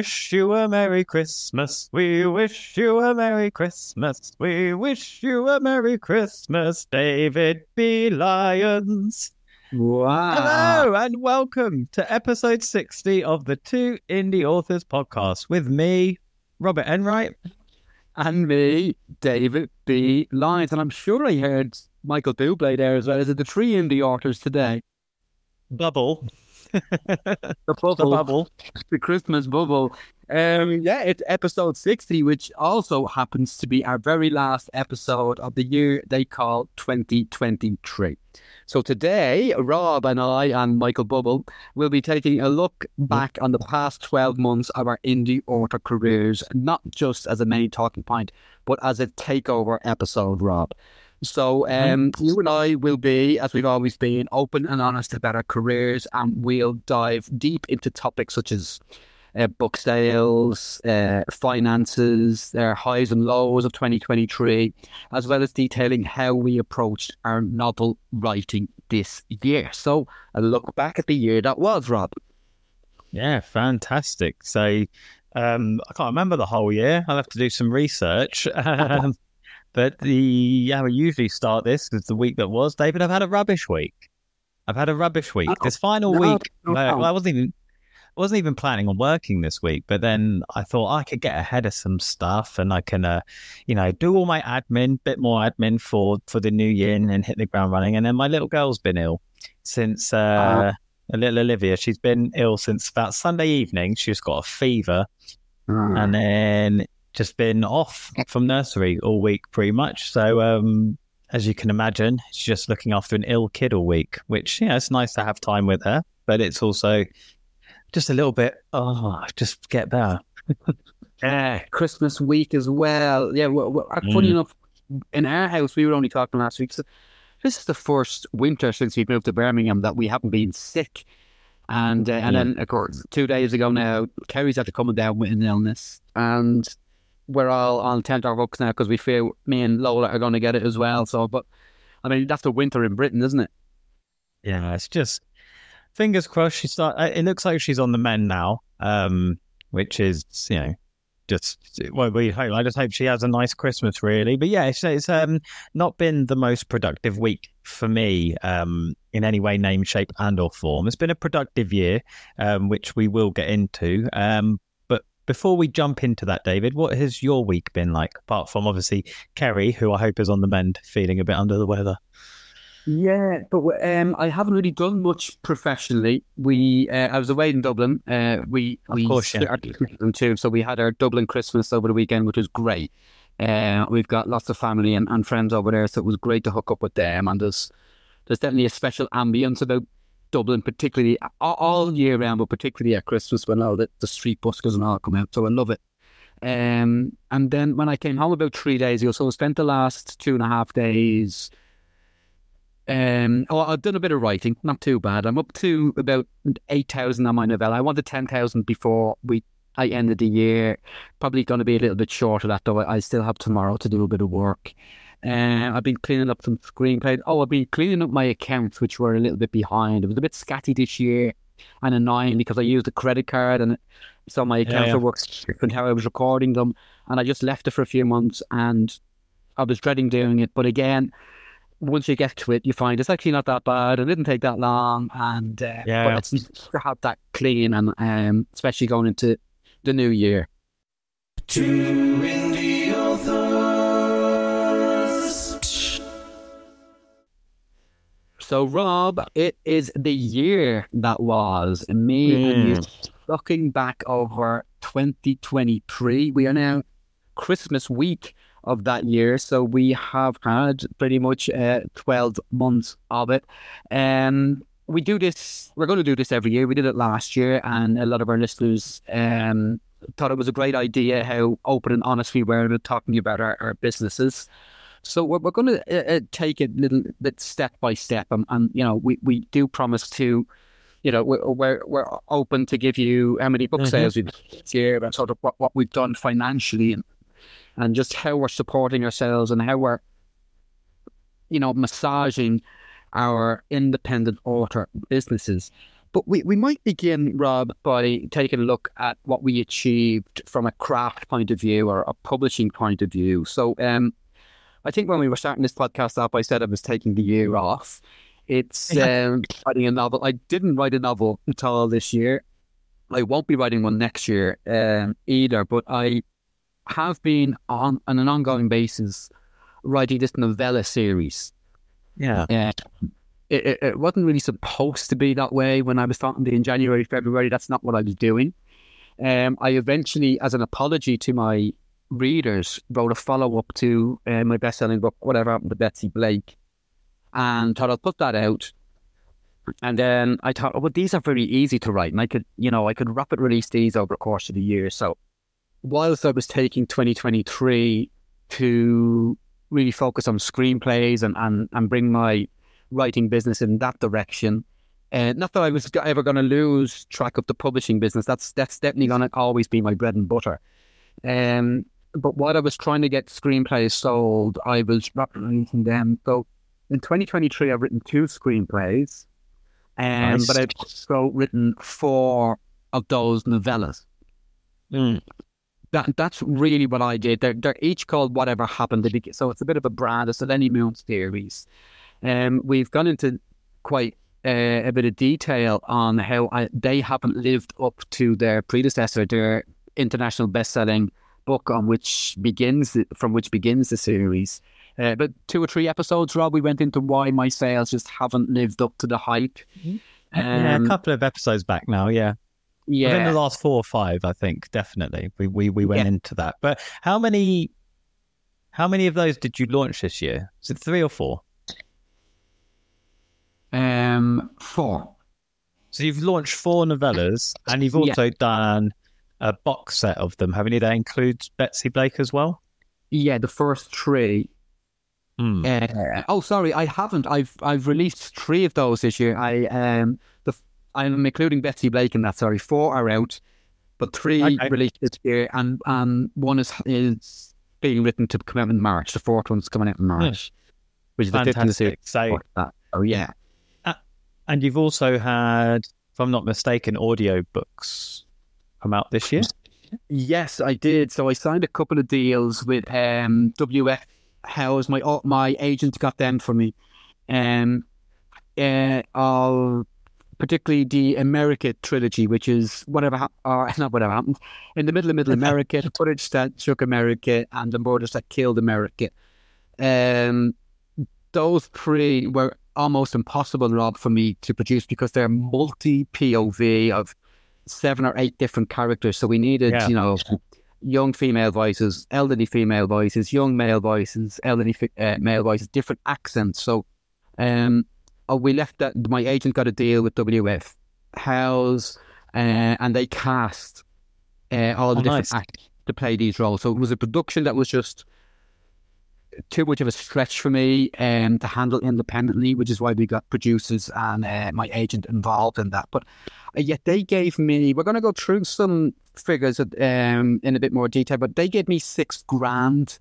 wish you a Merry Christmas. We wish you a Merry Christmas. We wish you a Merry Christmas, David B. Lyons. Wow. Hello and welcome to episode 60 of the Two Indie Authors podcast with me, Robert Enright. And me, David B. Lyons. And I'm sure I heard Michael Bublé there as well. Is it the three indie authors today? Bubble. The The bubble. the Christmas bubble. Um, yeah, it's episode 60, which also happens to be our very last episode of the year they call 2023. So today, Rob and I and Michael Bubble will be taking a look back on the past 12 months of our indie author careers, not just as a main talking point, but as a takeover episode, Rob. So um, you and I will be, as we've always been, open and honest about our careers, and we'll dive deep into topics such as uh, book sales, uh, finances, their highs and lows of 2023, as well as detailing how we approached our novel writing this year. So a look back at the year that was, Rob. Yeah, fantastic. So um, I can't remember the whole year. I'll have to do some research. Um, but the yeah, we usually start this with the week that was. David, I've had a rubbish week. I've had a rubbish week. Oh, this final no, week, no, well, no. I wasn't even wasn't even planning on working this week, but then I thought I could get ahead of some stuff and I can, uh, you know, do all my admin, bit more admin for for the new year and then hit the ground running. And then my little girl's been ill since uh, a little Olivia. She's been ill since about Sunday evening. She's got a fever and then just been off from nursery all week pretty much. So um, as you can imagine, she's just looking after an ill kid all week, which yeah, it's nice to have time with her, but it's also just a little bit oh, just get better. Yeah, Christmas week as well. Yeah, well, well, funny Mm. enough, in our house, we were only talking last week. So this is the first winter since we moved to Birmingham that we haven't been sick. And uh, and Yeah. then, of course, two days ago now, Kerry's had to come down with an illness. And we're all on tenter hooks now because we fear me and Lola are going to get it as well. So, but I mean, that's the winter in Britain, isn't it? Yeah, it's just fingers crossed. She start. uh, It looks like she's on the men now, um, which is you know just well, we hope. I just hope she has a nice Christmas, really. But yeah, it's, it's um not been the most productive week for me, um, in any way, name, shape, and or form. It's been a productive year, um, which we will get into. Before we jump into that, David, what has your week been like? Apart from obviously Kerry, who I hope is on the mend, feeling a bit under the weather. Yeah, but um, I haven't really done much professionally. We, uh, I was away in Dublin. Uh, we, Of we course, yeah. too. So we had our Dublin Christmas over the weekend, which was great. Uh, we've got lots of family and, and friends over there, so it was great to hook up with them. And there's, there's definitely a special ambience about Dublin, particularly all, all year round, but particularly at Christmas when all the, the street buskers and all come out. So I love it. Um, and then when I came home about three days ago, so I spent the last two and a half days. Um, oh, I've done a bit of writing, not too bad. I'm up to about eight thousand on my novella. I wanted ten thousand before we I ended the year. Probably going to be a little bit short of that though. I I still have tomorrow to do a bit of work. Uh, I've been cleaning up some screenplays. Oh, I've been cleaning up my accounts, which were a little bit behind. It was a bit scatty this year and annoying because I used a credit card and so my accounts yeah. are works different how I was recording them, and I just left it for a few months and I was dreading doing it. But again, once you get to it, you find it's actually not that bad. It didn't take that long, and uh, Yeah. but it's nice to have that clean and um, especially going into the new year. Two So, Rob, it is the year that was. Me and you looking back over 2023. We are now Christmas week of that year. So, we have had pretty much uh, 12 months of it. Um, we do this. We're going to do this every year. We did it last year, and a lot of our listeners um, thought it was a great idea how open and honest we were about talking about our, our businesses. So we're, we're going to uh, uh, take it a little bit step by step, and, and you know, we, we do promise to, you know, we're we're, we're open to give you how many book Mhm. sales we've done this year, and sort of what, what we've done financially, and and just how we're supporting ourselves and how we're, you know, massaging our independent author businesses. But we, we might begin, Rob, by taking a look at what we achieved from a craft point of view or a publishing point of view. So um, I think when we were starting this podcast up, I said I was taking the year off. It's um, writing a novel. I didn't write a novel at all this year. I won't be writing one next year um, either, but I have been on, on an ongoing basis writing this novella series. Yeah. Uh, it, it, it wasn't really supposed to be that way when I was starting in January, February. That's not what I was doing. Um, I eventually, as an apology to my readers, wrote a follow up to uh, my best selling book, Whatever Happened to Betsy Blake, and thought I'll put that out. And then I thought, oh, well, these are very easy to write, and I could, you know, I could rapid release these over the course of the year. So, whilst I was taking 2023 to really focus on screenplays and, and, and bring my writing business in that direction. Uh, not that I was ever going to lose track of the publishing business. That's that's definitely going to always be my bread and butter. Um, but while I was trying to get screenplays sold, I was writing them. So in 2023, I've written two screenplays, um, Nice. but I've also written four of those novellas Mm. that that's really what I did. They're they're each called whatever happened. Be- So it's a bit of a brand. It's a Lenny Moon series. Um, we've gone into quite uh, a bit of detail on how I, they haven't lived up to their predecessor, their international best-selling book on which begins the, from which begins the series. Uh, but two or three episodes, Rob, we went into why my sales just haven't lived up to the hype. yeah, a Um, couple of episodes back now. Yeah. Within yeah. the last four or five, I think definitely we we, we went Yeah. into that. But how many how many of those did you launch this year? Is it three or four? Um, four. So you've launched four novellas, and you've Yeah. also done a box set of them, haven't you? That includes Betsy Blake as well. Yeah, the first three Hmm. Uh, oh, sorry, I haven't. I've I've released three of those this year. I um the I'm including Betsy Blake in that. Sorry, four are out, but three Okay. released this year, and and one is is being written to come out in March. The fourth one's coming out in March, which is the fifth in the series. Fantastic. So. Oh yeah, and you've also had, if I'm not mistaken, audio books come out this year. yes, I did. So I signed a couple of deals with um WF Howes. My oh, my agent got them for me. Um, uh, I'll particularly the America trilogy, which is whatever or not whatever happened in the middle of Middle America, the footage that shook America, and the murders that killed America. Um, those three were almost impossible, Rob, for me to produce because they're multi POV of seven or eight different characters. So we needed, Yeah. you know, young female voices, elderly female voices, young male voices, elderly fi- uh, male voices, different accents. So, um, oh, we left that. My agent got a deal with WF Howes, uh, and they cast uh, all the Oh, different nice. actors to play these roles. So it was a production that was just too much of a stretch for me um, to handle independently, which is why we got producers and uh, my agent involved in that. But uh, yet they gave me, we're going to go through some figures um, in a bit more detail, but they gave me six grand,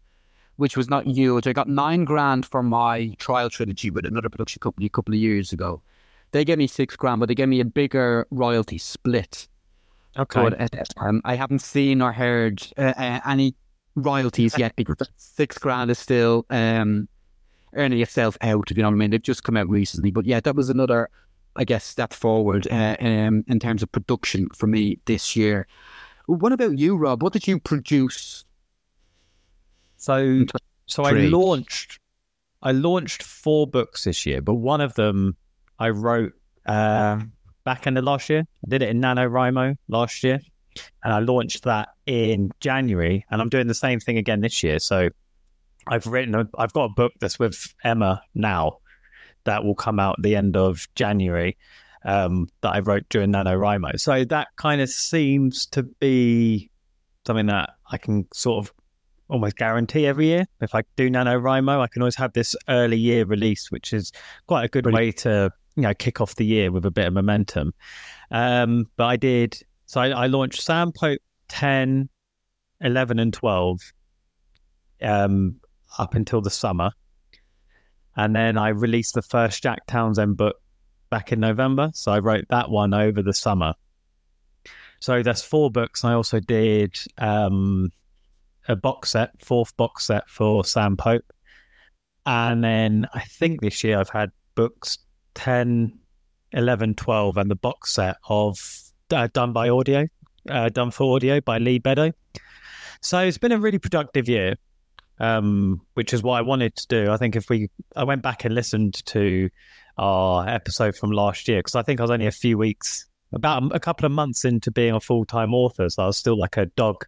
which was not huge. I got nine grand for my trial trilogy with another production company a couple of years ago. They gave me six grand, but they gave me a bigger royalty split. Okay. But uh, um, I haven't seen or heard uh, uh, any royalties yet because six grand is still um, earning itself out. If you know what I mean, they've just come out recently. But yeah, that was another, I guess, step forward uh, um, in terms of production for me this year. What about you, Rob? What did you produce? So, so I launched, I launched four books this year, but one of them I wrote uh, back in the last year. I did it in NaNoWriMo last year, and I launched that in January. And I'm doing the same thing again this year. So, I've written, a, I've got a book that's with Emma now that will come out at the end of January um, that I wrote during NaNoWriMo. So that kind of seems to be something that I can sort of almost guarantee every year. If I do NaNoWriMo, I can always have this early year release, which is quite a good Brilliant. way to you know kick off the year with a bit of momentum. Um, but I did so I, I launched Sam Pope 10, 11, and 12 um, up until the summer. And then I released the first Jack Townsend book back in November. So I wrote that one over the summer. So that's four books. I also did um, a box set, fourth box set for Sam Pope. And then I think this year I've had books 10, 11, 12, and the box set of uh, done by audio, uh, done for audio by Lee Beddoe. So it's been a really productive year, um, which is what I wanted to do. I think if we, I went back and listened to our episode from last year because I think I was only a few weeks, about a, a couple of months into being a full time author, so I was still like a dog,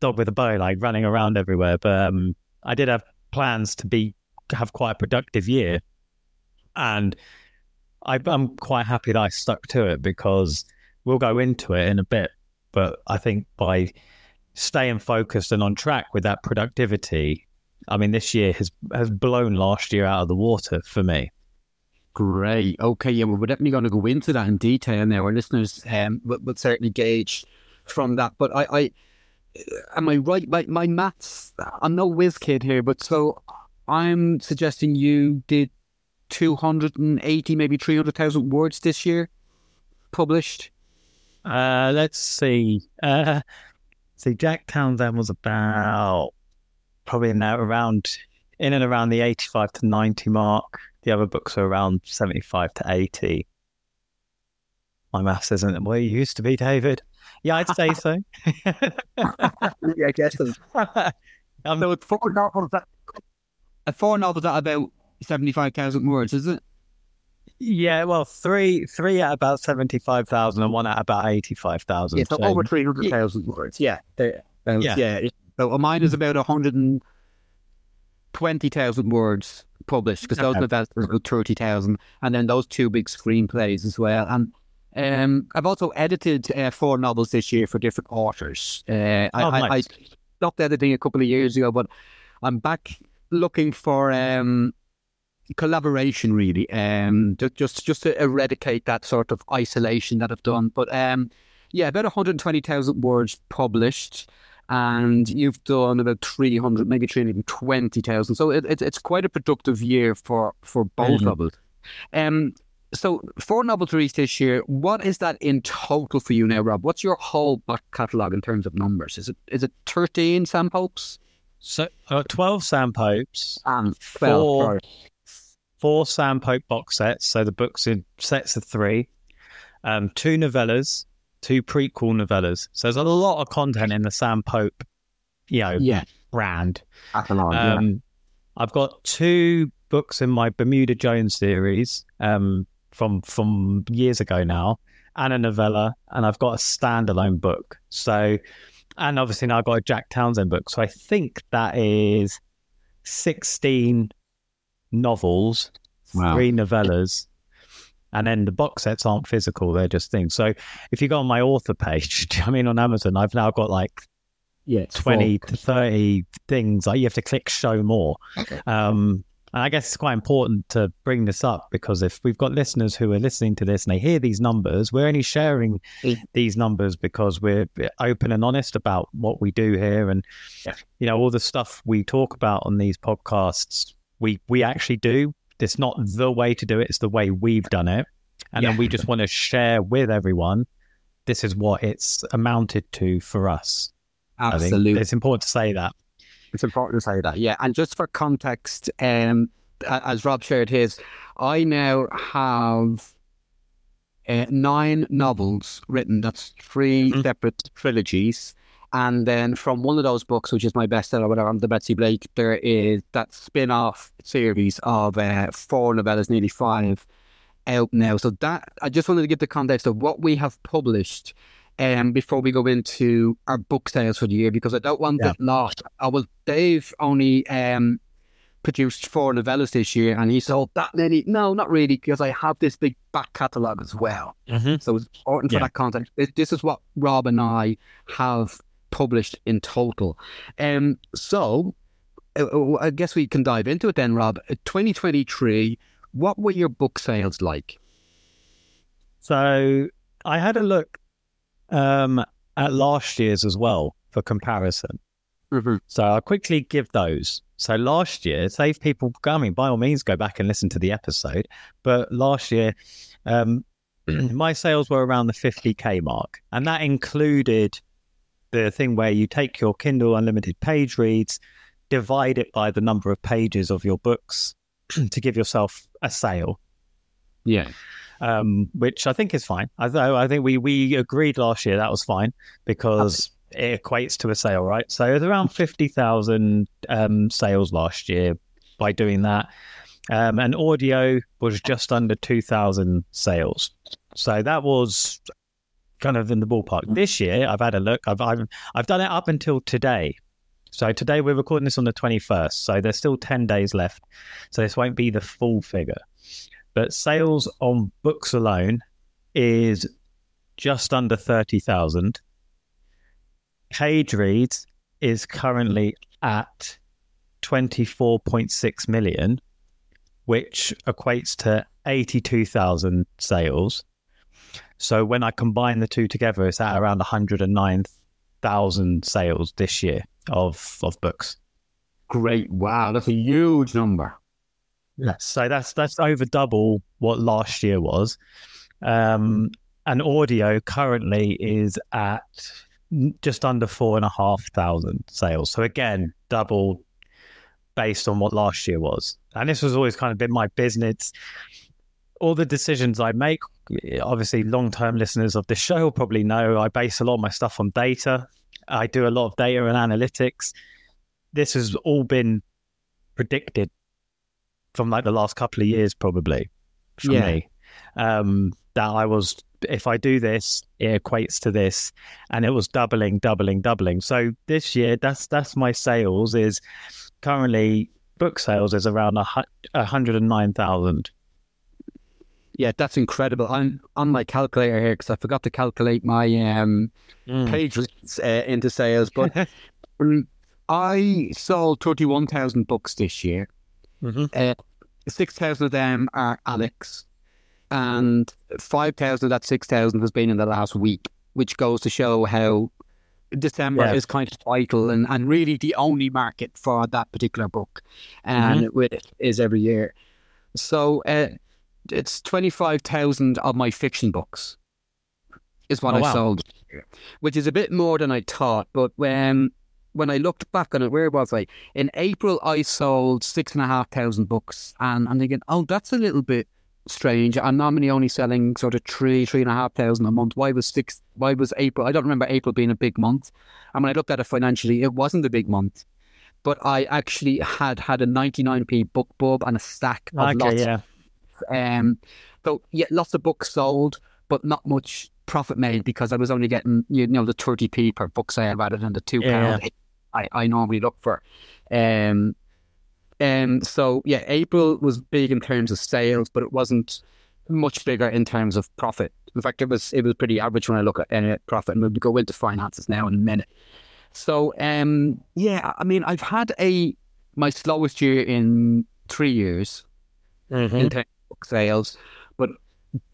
dog with a bone, like running around everywhere. But um, I did have plans to be have quite a productive year, and I, I'm quite happy that I stuck to it because we'll go into it in a bit. But I think by staying focused and on track with that productivity, I mean, this year has has blown last year out of the water for me. Great. Okay, yeah, well, we're definitely going to go into that in detail now. Our listeners um, will, will certainly gauge from that. But I, I am I right? My, my maths, I'm no whiz kid here, but so I'm suggesting you did 280, maybe 300,000 words this year published. Uh, let's see. Uh, see, Jack Townsend was about probably now around in and around the 85 to 90 mark. The other books are around 75 to 80. My maths isn't where it used to be, David. Yeah, I'd say so. yeah, I guess so. Um, So four novels that, a four novels at about 75,000 words, is it? Yeah, well, three three at about 75,000 and one at about 85,000. Yeah, so So- over 300,000 words. Yeah. Uh, Yeah. yeah. So mine is about 120,000 words published because those novellas are about 30,000. And then those two big screenplays as well. And um, I've also edited uh, four novels this year for different authors. Uh, I, Oh, I, I nice. stopped editing a couple of years ago, but I'm back looking for um, collaboration really um ju- just just to eradicate that sort of isolation that I've done. But um yeah about 120,000 words published and you've done about 300 maybe 320,000 so it, it, it's quite a productive year for for both Mhm. novels um so four novels released this year what is that in total for you now Rob? What's your whole back catalogue in terms of numbers? Is it is it 13 Sam Popes so I got 12 Sam Popes, and 12 Four. Four Sam Pope box sets. So the books in sets of three, um, two novellas, two prequel novellas. So there's a lot of content in the Sam Pope, you know, yeah brand. catalogue yeah. Um, I've got two books in my Bermuda Jones series um, from from years ago now, and a novella, and I've got a standalone book. So, and obviously now I've got a Jack Townsend book. So I think that is sixteen novels, Wow. three novellas. And then the box sets aren't physical; they're just things. So, if you go on my author page, I mean, on Amazon, I've now got like Yeah, it's 20 full. to 30 things like you have to click show more Okay. um and i guess it's quite important to bring this up because if we've got listeners who are listening to this and they hear these numbers we're only sharing these numbers because we're open and honest about what we do here and Yeah. you know all the stuff we talk about on these podcasts we we actually do it's not the way to do it it's the way we've done it and Yeah. then we just want to share with everyone this is what it's amounted to for us Absolutely. it's important to say that. It's important to say that. Yeah. And just for context, um, as Rob shared his, I now have uh, nine novels written. That's 3 Mhm. separate trilogies. And then from one of those books, which is my bestseller, whatever, on the Betsy Blake, there is that spin off series of uh, four novellas, nearly five, out now. So that, I just wanted to give the context of what we have published um, before we go into our book sales for the year, because I don't want Yeah. it lost. I was, Dave only um, produced four novellas this year, and he sold that many. No, not really, because I have this big back catalogue as well. Mm-hmm. So it's important for Yeah. that content. This, this is what Rob and I have published in total. Um, so uh, uh, I guess we can dive into it then, Rob. Uh, 2023, what were your book sales like? So I had a look um, at last year's as well for comparison. So I'll quickly give those. So last year, save people. I mean, by all means, go back and listen to the episode. But last year, um, my sales were around the 50k mark, and that included the thing where you take your Kindle Unlimited page reads, divide it by the number of pages of your books to give yourself a sale Yeah. um, which I think is fine. I, I think we we agreed last year that was fine because it equates to a sale, right? So it was around fifty thousand um, sales last year by doing that, um, and audio was just under two thousand sales. So that was kind of in the ballpark. Mm. This year, I've had a look. I've I've, I've done it up until today. So today we're recording this on the twenty first. So there's still ten days left. So this won't be the full figure but sales on books alone is just under 30,000. Page reads is currently at 24.6 million, which equates to 82,000 sales. So when I combine the two together, it's at around 109,000 sales this year of of books. Great. Wow. That's a huge number. Yes. So that's that's over double what last year was. Um, and audio currently is at just under four and a half thousand sales. So again, double based on what last year was. And this was always kind of been my business. All the decisions I make, obviously, long term listeners of this show will probably know I base a lot of my stuff on data. I do a lot of data and analytics. This has all been predicted from like the last couple of years, probably for Yeah. me. Um, that I was, if I do this, it equates to this, and it was doubling, doubling, doubling. So this year, that's that's my sales is currently book sales is around a hundred and nine thousand. Yeah, that's incredible. I'm on my calculator here because I forgot to calculate my um, page reads, uh, into sales, but mm, I sold 31,000 books this year. Mhm. Uh, 6,000 of them are Alex, and 5,000 of that 6,000 has been in the last week, which goes to show how December Yeah. is kind of vital and, and really the only market for that particular book, and it is every year. So uh, it's 25,000 of my fiction books is what Oh, I wow. sold, which is a bit more than I thought. But when when I looked back on it, where was I? In April, I sold six and a half thousand books, and I'm thinking, oh, that's a little bit strange. I'm normally only selling sort of three, three and a half thousand a month. Why was six? Why was April? I don't remember April being a big month. And when I looked at it financially, it wasn't a big month. But I actually had had a 99p book bub and a stack of Okay, lots yeah, um, so yeah, lots of books sold, but not much profit made because I was only getting you know the thirty p per book sale rather than the two Yeah. I, I normally look for. Um, and so yeah, April was big in terms of sales, but it wasn't much bigger in terms of profit. In fact, it was it was pretty average when I look at uh, profit, and we'll go into finances now in a minute. So um, yeah, I mean, I've had a my slowest year in three years Mm-hmm. in terms book sales. But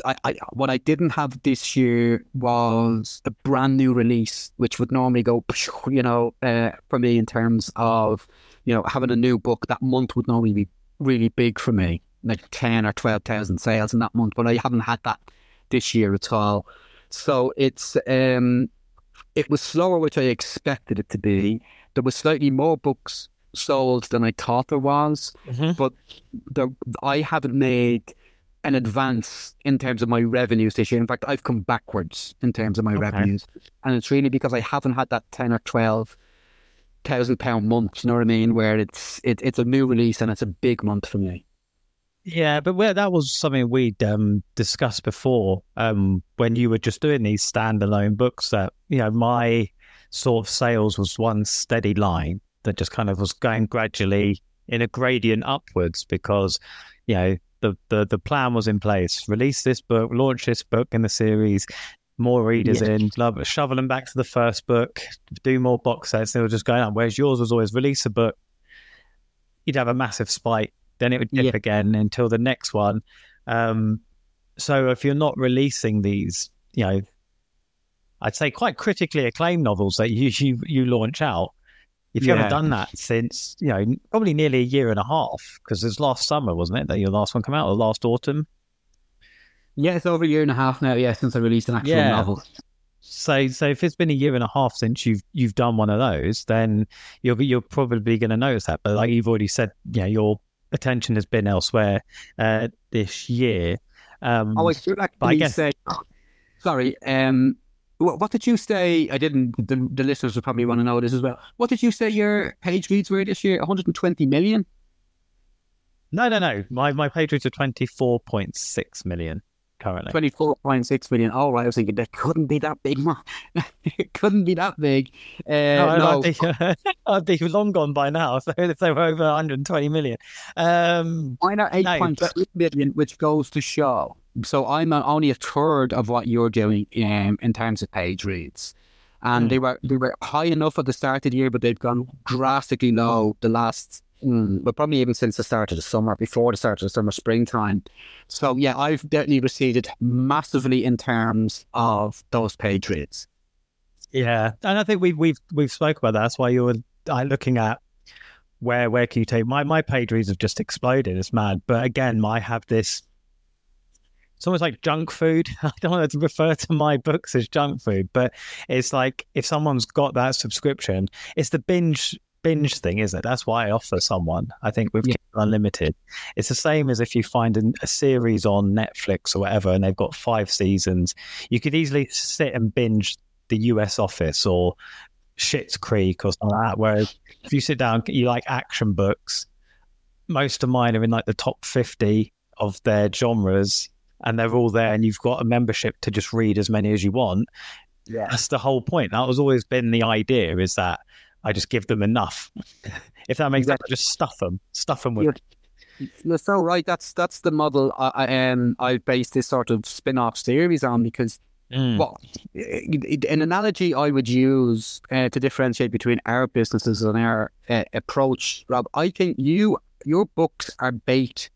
I, I, what I didn't have this year was a brand new release, which would normally go, you know, uh, for me in terms of, you know, having a new book. That month would normally be really big for me, like ten or twelve thousand sales in that month. But I haven't had that this year at all. So it's um, it was slower, which I expected it to be. There was slightly more books sold than I thought there was Mhm. but the, I haven't made an advance in terms of my revenues this year. In fact, I've come backwards in terms of my Okay. revenues, and it's really because I haven't had that ten or twelve thousand pound month. You know what I mean? Where it's it, it's a new release and it's a big month for me. Yeah, but where that was something we'd um, discussed before um, when you were just doing these standalone books. That you know, my sort of sales was one steady line that just kind of was going gradually in a gradient upwards because you know the the the plan was in place. Release this book, launch this book in the series, more readers Yeah. in, love shovel them back to the first book, do more box sets. They were just going up. Whereas yours was always release a book, you'd have a massive spike, then it would dip Yeah. again until the next one. Um, so if you're not releasing these, you know, I'd say quite critically acclaimed novels that you you, you launch out. If you Yeah. haven't done that since, you know, probably nearly a year and a half, because it was last summer, wasn't it, that your last one came out, or last autumn? Yeah, it's over a year and a half now. Yeah, since I released an actual Yeah. novel. So, so if it's been a year and a half since you've you've done one of those, then you'll be you're probably going to notice that. But like you've already said, you know, your attention has been elsewhere uh, this year. Um, Oh, I should But I actually guess- say, sorry. Um, what, what did you say? I didn't. The, the listeners will probably want to know this as well. What did you say your page reads were this year? 120 million. no, no, no. My my page reads are twenty four point six million currently. 24.6 million. All right, I was thinking that couldn't be that big, man. it couldn't be that big. Uh, No, no, I'd, be, I'd be long gone by now. So if they were over 120 million, um, not are No, 8.3 million, which goes to show. So I'm on- only a third of what you're doing um, in terms of page reads. And Hmm. they were they were high enough at the start of the year, but they've gone drastically low the last, mm, but probably even since the start of the summer, before the start of the summer, springtime. So yeah, I've definitely receded massively in terms of those page reads. yeah, and I think we've we've we've spoke about that. That's why you were uh, looking at where where can you take my my page reads have just exploded. It's mad, but again, I have this. It's almost like junk food. I don't want to refer to my books as junk food, but it's like if someone's got that subscription, it's the binge binge thing, isn't it? That's why I offer someone. I think with Yeah. Unlimited, it's the same as if you find an, a series on Netflix or whatever, and they've got five seasons. You could easily sit and binge the U.S. Office or Schitt's Creek or something like that. Whereas if you sit down, you like action books. Most of mine are in like the top fifty of their genres, and they're all there. And you've got a membership to just read as many as you want. Yeah. That's the whole point. That was always been the idea: is that I just give them enough. if that makes sense, just stuff them, stuff them with. Yeah. You're so right. That's that's the model I, I um I based this sort of spin-off series on because Mm. Well, an analogy I would use uh, to differentiate between our businesses and our uh, approach, Rob, I think you your books are bait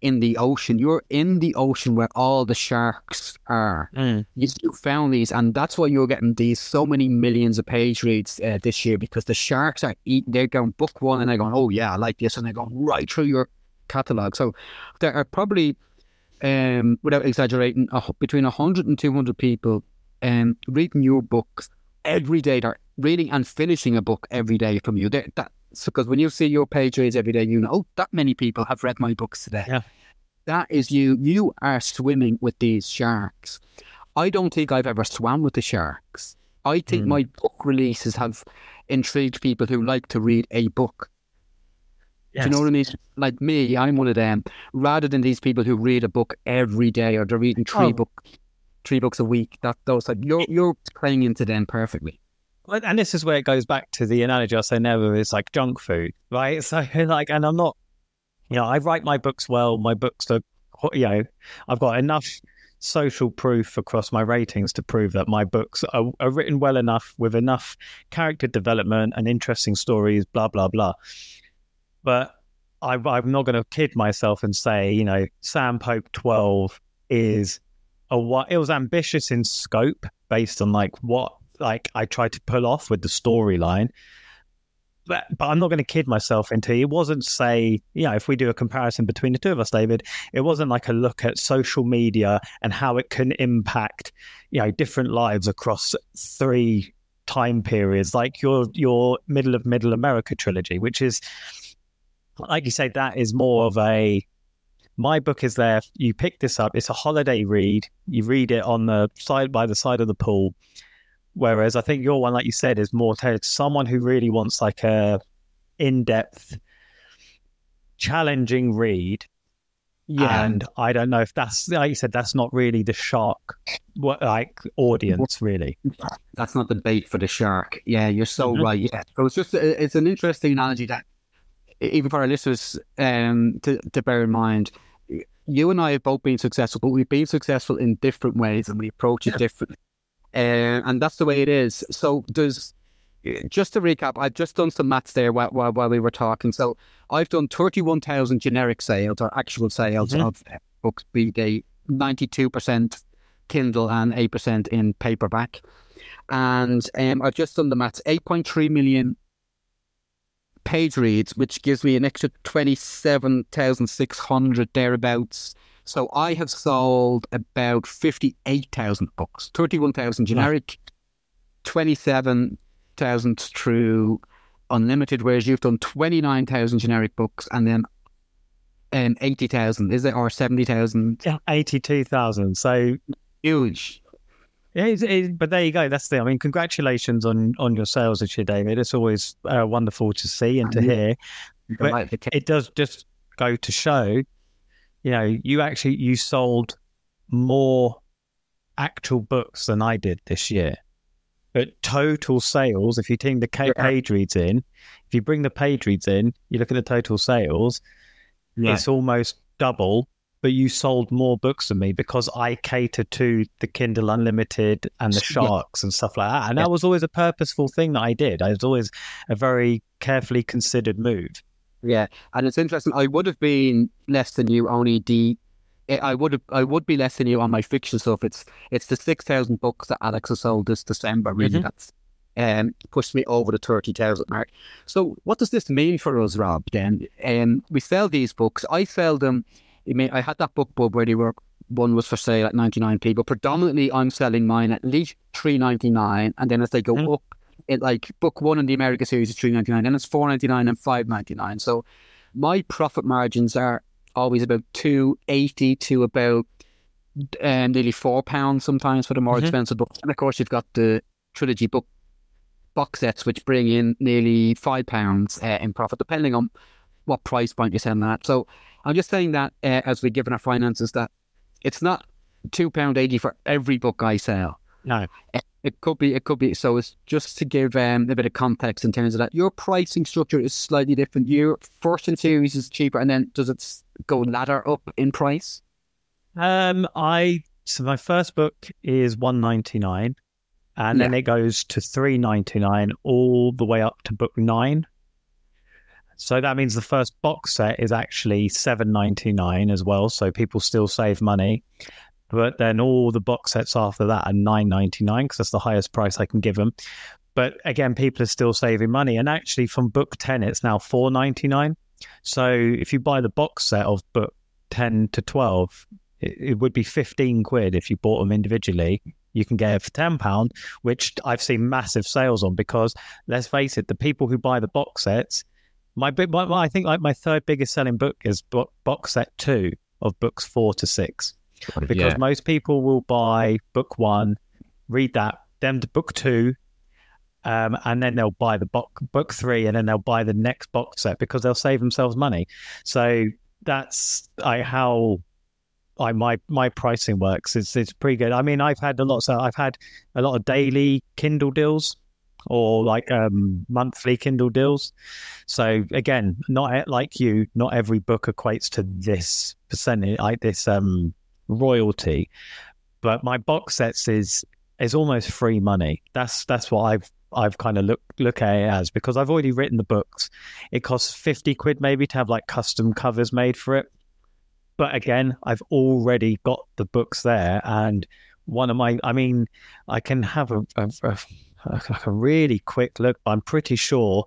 in the ocean. You're in the ocean where all the sharks are. Mm. You you found these, and that's why you're getting these so many millions of page reads uh, this year because the sharks are eating. They're going book one, and they're going, "Oh yeah, I like this," and they're going right through your catalog. So there are probably, um, without exaggerating, a, between 100 and 200 people um, reading your books every day. They're reading and finishing a book every day from you. They're, that because when you see your page reads every day, you know oh, that many people have read my books today. Yeah. That is you. You are swimming with these sharks. I don't think I've ever swam with the sharks. I think Hmm. my book releases have intrigued people who like to read a book. Do you know what I mean? Like me, I'm one of them. Rather than these people who read a book every day or they're reading three Oh. book, three books a week. That those like you're you're playing into them perfectly. And this is where it goes back to the analogy I say never is like junk food, right? So like, and I'm not, you know, I write my books well. My books are, you know, I've got enough social proof across my ratings to prove that my books are, are written well enough with enough character development and interesting stories, blah blah blah. But I, I'm not going to kid myself and say, you know, Sam Pope 12 is a what? It was ambitious in scope based on like what like I tried to pull off with the storyline. But, but I'm not going to kid myself into it wasn't say you know if we do a comparison between the two of us David it wasn't like a look at social media and how it can impact you know different lives across three time periods like your your middle of middle America trilogy which is like you say that is more of a my book is there you pick this up it's a holiday read you read it on the side by the side of the pool Whereas I think your one, like you said, is more tailored to someone who really wants like a in-depth, challenging read. Yeah. And I don't know if that's like you said, that's not really the shark like audience really. that's not the bait for the shark. Yeah, you're so Mhm. right. Yeah, so it's just it's an interesting analogy that even for our listeners um, to, to bear in mind, you and I have both been successful, but we've been successful in different ways and we approach it differently. Uh, and that's the way it is. So there's just to recap, I've just done some maths there while, while, while we were talking. So I've done 31,000 generic sales or actual sales Mhm. of books, be they 92% Kindle and 8% in paperback. And um, I've just done the maths 8.3 million page reads, which gives me an extra 27,600 thereabouts. So I have sold about 58,000 books, 31,000 generic, 27,000 through unlimited, whereas you've done 29,000 generic books and then um, 80,000, is it? Or 70,000? Yeah, eighty-two thousand. So Huge. yeah, it's, it, but there you go. That's the. I mean, congratulations on on your sales this year, David. It's always uh, wonderful to see and to Mhm. hear. But Like the ca- it does just go to show, you know, you actually you sold more actual books than I did this year. But total sales, if you take the Yeah. page reads in, if you bring the page reads in, you look at the total sales, Yeah. it's almost double. But you sold more books than me because I cater to the Kindle Unlimited and the Yeah. Sharks and stuff like that. And Yeah. that was always a purposeful thing that I did. I was always a very carefully considered move. Yeah, and it's interesting. I would have been less than you. Only the I would have I would be less than you on my fiction stuff. It's it's the six thousand books that Alex has sold this December. Really, Mhm. that's um pushed me over the thirty thousand mark. So, what does this mean for us, Rob? Then, um, we sell these books. I sell them. I mean, I had that book club where they were one was for sale at ninety nine p, but predominantly I'm selling mine at least three ninety nine, and then as they go Mhm. up it like book one in the America series is three ninety nine, and it's four ninety nine and five ninety nine. So my profit margins are always about two eighty to about um, nearly four pounds sometimes for the more Mhm. expensive books. And of course you've got the trilogy book box sets which bring in nearly five pounds uh, in profit, depending on what price point you're selling at. So I'm just saying that uh, as we're given our finances that it's not two pound eighty for every book I sell. No. It could be, it could be. So it's just to give um, a bit of context in terms of that. Your pricing structure is slightly different. Your first in series is cheaper, and then does it go ladder up in price? Um, I so my first book is one ninety nine, and then it goes to three ninety nine all the way up to book nine. So that means the first box set is actually seven ninety nine as well. So people still save money, but then all the box sets after that are nine ninety nine because that's the highest price I can give them. But again, people are still saving money, and actually from book ten it's now four ninety nine. So if you buy the box set of book ten to twelve, it, it would be 15 quid if you bought them individually. You can get it for 10 pound, which I've seen massive sales on because let's face it, the people who buy the box sets, my big, my, I think like my third biggest selling book is bo- box set two of books four to six because most people will buy book one, read that, then to book two, um, and then they'll buy the book book three, and then they'll buy the next box set because they'll save themselves money. So that's I, how I my my pricing works. It's it's pretty good. I mean, I've had a lot. So I've had a lot of daily Kindle deals or like um, monthly Kindle deals. So again, not like you, not every book equates to this percentage, like this um, royalty. But my box sets is is almost free money. That's that's what I've I've kind of look look at it as because I've already written the books. It costs fifty quid maybe to have like custom covers made for it. But again, I've already got the books there, and one of my, I mean, I can have a, a, a, a really quick look. I'm pretty sure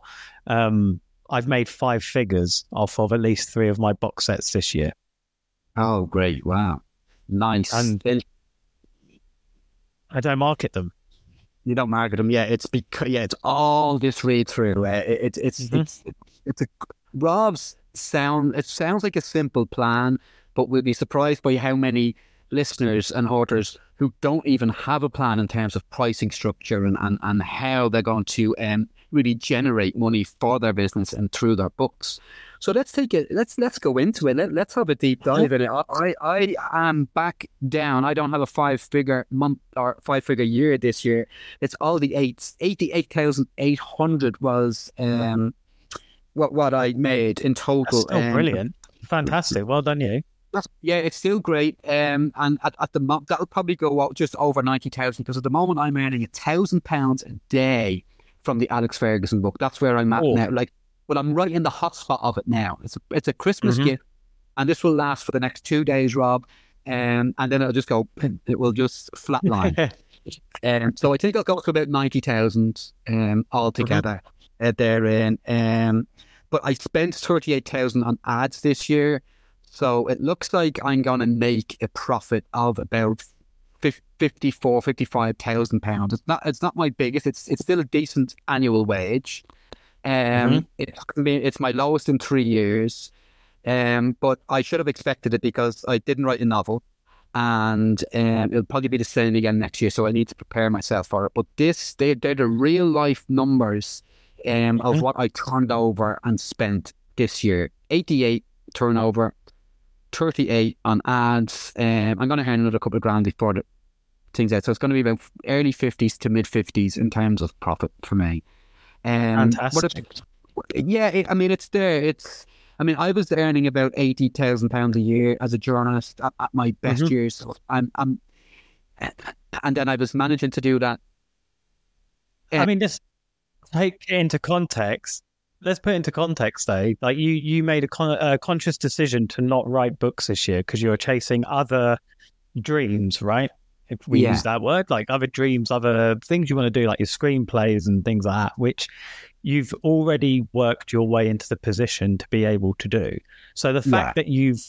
um, I've made five figures off of at least three of my box sets this year. Oh, great! Wow, nice. And- Then I don't market them. you don't market them, yeah. It's because yeah, it's all this read through. Uh, it, it's Mhm. it's it's a Rob's sound. It sounds like a simple plan, but we'll be surprised by how many listeners and authors who don't even have a plan in terms of pricing structure and, and, and how they're going to um, really generate money for their business and through their books. So let's take it. Let's let's go into it. Let, let's have a deep dive in it. I, I am back down. I don't have a five figure month or five figure year this year. It's all the eights. Eighty eight thousand eight hundred was um what what I made in That's total. still um, brilliant. Fantastic. Well done, you. That's, yeah, it's still great. Um, and at, at the moment, that'll probably go out just over 90,000 because at the moment I'm earning a thousand pounds a day from the Alex Ferguson book. That's where I'm at Oh. now. Like, but I'm right in the hot spot of it now. It's a, it's a Christmas Mhm. gift and this will last for the next two days, Rob. Um, and then it'll just go, it will just flatline. Um, so I think I'll go to about 90,000 um, altogether uh, therein. Um, but I spent 38,000 on ads this year. So it looks like I'm going to make a profit of about fif- 54, 55,000 pounds. It's not, it's not my biggest. It's, it's still a decent annual wage. Um, Mhm. it's, it's my lowest in three years. Um, but I should have expected it because I didn't write a novel and um, it'll probably be the same again next year. So I need to prepare myself for it. But this, they, they're the real life numbers um, of Mhm. what I turned over and spent this year 88 turnover, 38 on ads. Um, I'm going to earn another couple of grand before the things out. So it's going to be about early 50s to mid 50s in terms of profit for me. Um, Fantastic. yeah, it, I mean, it's there. It's, I mean, I was earning about eighty thousand pounds a year as a journalist at, at my best Mhm. years. So I'm, I'm, and then I was managing to do that. I mean, just take it into context. Let's put it into context, though. Like you, you made a, con- a conscious decision to not write books this year because you were chasing other dreams, right? If we Yeah. use that word, like other dreams, other things you want to do, like your screenplays and things like that, which you've already worked your way into the position to be able to do. So the fact that you've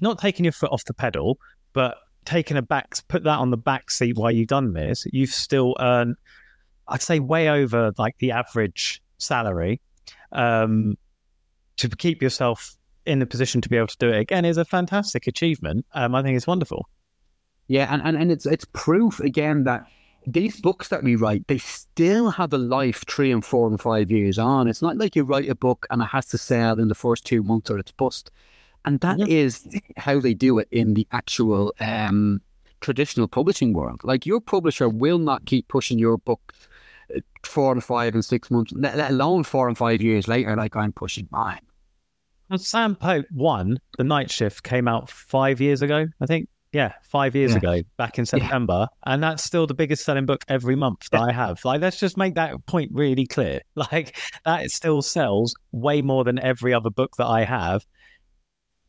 not taken your foot off the pedal, but taken a back, put that on the back seat while you've done this, you've still earned I'd say way over like the average salary. Um, to keep yourself in the position to be able to do it again is a fantastic achievement. Um, I think it's wonderful. Yeah, and, and, and it's it's proof again that these books that we write, they still have a life three and four and five years on. It's not like you write a book and it has to sell in the first two months or it's bust. And that Yeah. is how they do it in the actual um, traditional publishing world. Like your publisher will not keep pushing your book four and five and six months, let, let alone four and five years later, like I'm pushing mine. Well, Sam Pope one, the night shift came out five years ago, I think. Yeah, five years Yeah. ago, back in September, and that's still the biggest selling book every month that I have. Like, let's just make that point really clear. Like, that still sells way more than every other book that I have,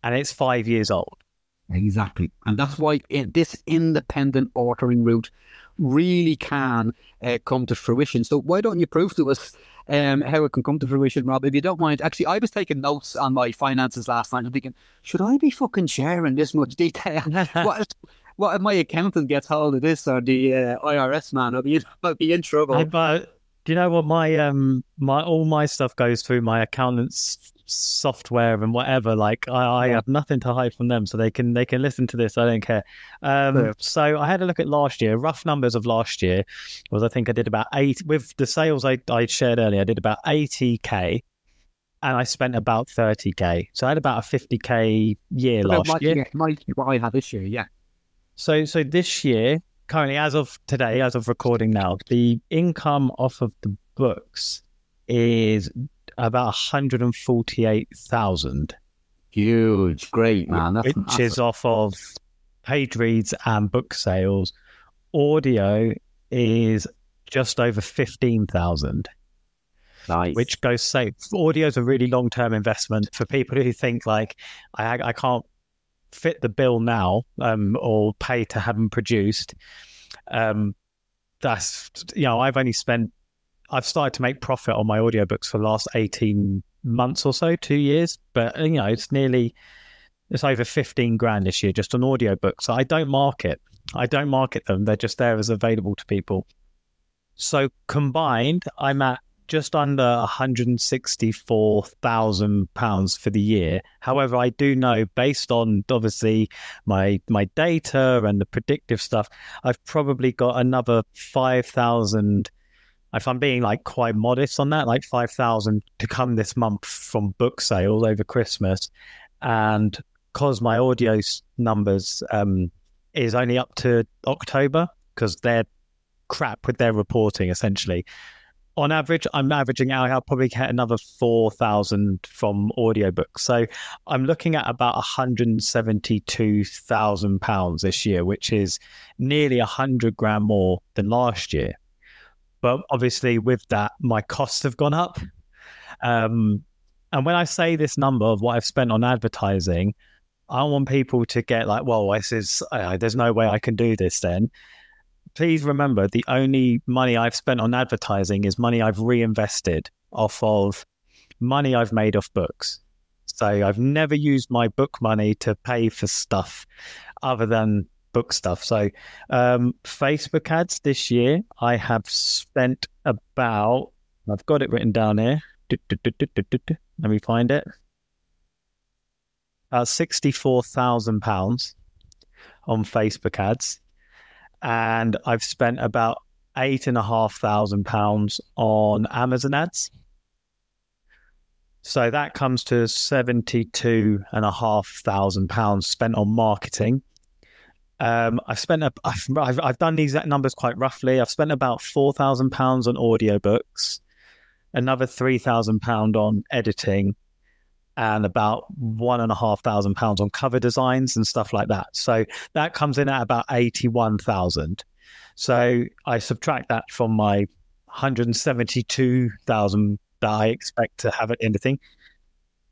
and it's five years old. Exactly. And that's why in, this independent authoring route really can uh, come to fruition. So why don't you prove to us um, how it can come to fruition, Rob? If you don't mind. Actually, I was taking notes on my finances last night. I'm thinking, should I be fucking sharing this much detail? what, if, what if my accountant gets hold of this or the uh, IRS man? I'll be, in, I'll be in trouble. I, but do you know what my um my all my stuff goes through my accountant's software and whatever. Like I, I have nothing to hide from them, so they can they can listen to this. I don't care. Um, Yeah. so I had a look at last year. Rough numbers of last year was I think I did about eight with the sales I I shared earlier. I did about eighty k. And I spent about 30k. So I had about a 50k year About last my- year. yeah, my, what I have this year, yeah. So, so this year, currently, as of today, as of recording now, the income off of the books is about one hundred and forty-eight thousand, Huge. Great, man. That's which massive. is off of page reads and book sales. Audio is just over fifteen thousand, nice. which goes safe. Audio is a really long-term investment for people who think like I, I can't fit the bill now um, or pay to have them produced. Um, that's you know I've only spent I've started to make profit on my audiobooks for the last 18 months or so, two years, but uh, you know it's nearly it's over 15 grand this year just on audiobooks. I don't market. I don't market them. They're just there as available to people. So combined, I'm at just under 164,000 pounds for the year. However, I do know based on obviously my my data and the predictive stuff, I've probably got another 5,000 if I'm being like quite modest on that, like 5,000 to come this month from book sales over Christmas. And because my audio numbers um, is only up to October, because they're crap with their reporting essentially. on average, I'm averaging out. I'll probably get another four thousand from audiobooks. So I'm looking at about 172 thousand pounds this year, which is nearly a hundred grand more than last year. But obviously, with that, my costs have gone up. Um, and when I say this number of what I've spent on advertising, I want people to get like, well, this is, uh, there's no way I can do this then. Please remember the only money I've spent on advertising is money I've reinvested off of money I've made off books. So I've never used my book money to pay for stuff other than book stuff. So um, Facebook ads this year, I have spent about, I've got it written down here. Let me find it. About sixty-four thousand pounds on Facebook ads, and I've spent about eight and a half thousand pounds on Amazon ads. So that comes to seventy-two and a half thousand pounds spent on marketing. Um, I've spent a, I've, I've done these numbers quite roughly. I've spent about four thousand pounds on audiobooks, another three thousand pound on editing, and about one and a half thousand pounds on cover designs and stuff like that. So that comes in at about eighty one thousand. So I subtract that from my hundred and seventy two thousand that I expect to have at anything.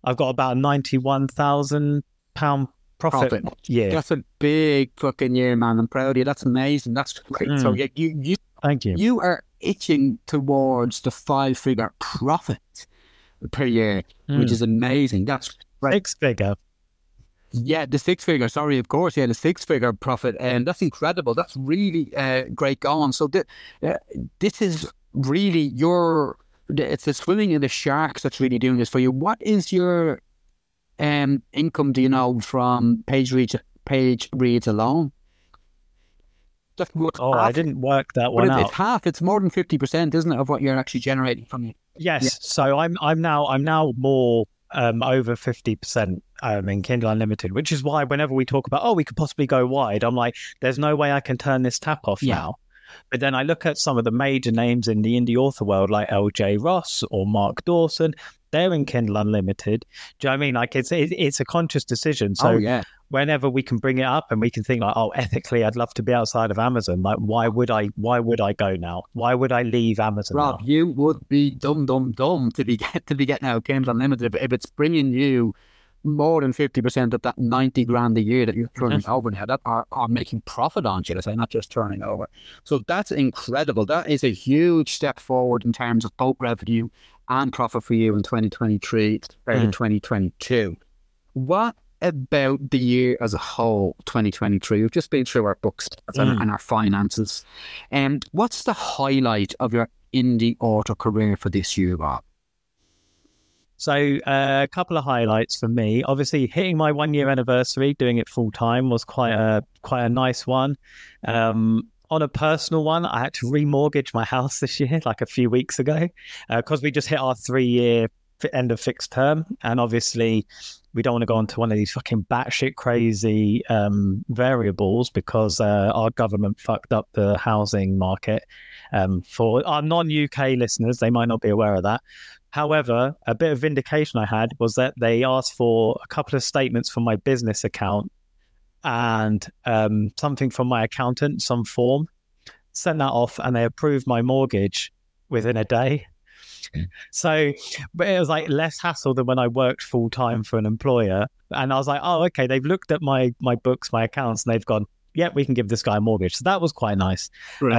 I've got about ninety one thousand pound profit, Profit. year. That's a big fucking year, man. I'm proud of you. That's amazing. That's great. So Mm. you, you, Thank you. you are itching towards the five figure profit per year, which Mm. is amazing. That's right. Six figure. Yeah, the six figure. Sorry, of course. Yeah, the six figure profit, and that's incredible. That's really uh, great going. So th- uh, this is really your. It's the swimming in the sharks that's really doing this for you. What is your um income? Do you know from page reads page reads alone? Oh, I didn't work that one it- out. it's half. It's more than fifty percent, isn't it, of what you're actually generating from it? Yes. Yeah. So I'm I'm now I'm now more um, over fifty percent um, in Kindle Unlimited, which is why whenever we talk about oh we could possibly go wide, I'm like, there's no way I can turn this tap off Yeah. now. But then I look at some of the major names in the indie author world, like L.J. Ross or Mark Dawson. They're in Kindle Unlimited. Do you know what I mean? Like it's it, it's a conscious decision. So oh yeah, whenever we can bring it up and we can think like, oh, ethically, I'd love to be outside of Amazon. Like, why would I? Why would I go now? Why would I leave Amazon? Rob, now? you would be dumb, dumb, dumb to be get to be getting out of games unlimited if, if it's bringing you more than fifty percent of that ninety grand a year that you're turning over now. That are, are making profit on, I say, not just turning over. So that's incredible. That is a huge step forward in terms of both revenue and profit for you in 2023 compared to Mm. 2022. What about the year as a whole, 2023? We've just been through our books and, Mm. and our finances. And what's the highlight of your indie author career for this year, Rob? So uh, a couple of highlights for me. Obviously, hitting my one year anniversary, doing it full time was quite a quite a nice one. Um, on a personal one, I had to remortgage my house this year, like a few weeks ago, because we just hit our three year end of fixed term, and obviously we don't want to go onto one of these fucking batshit crazy um, variables because uh, our government fucked up the housing market. Um, for our non UK listeners, they might not be aware of that. However, a bit of vindication I had was that they asked for a couple of statements from my business account and um, something from my accountant, some form. Sent that off, and they approved my mortgage within a day. So, but it was like less hassle than when I worked full time for an employer. And I was like, oh, okay, they've looked at my my books, my accounts, and they've gone, yeah, we can give this guy a mortgage. So that was quite nice.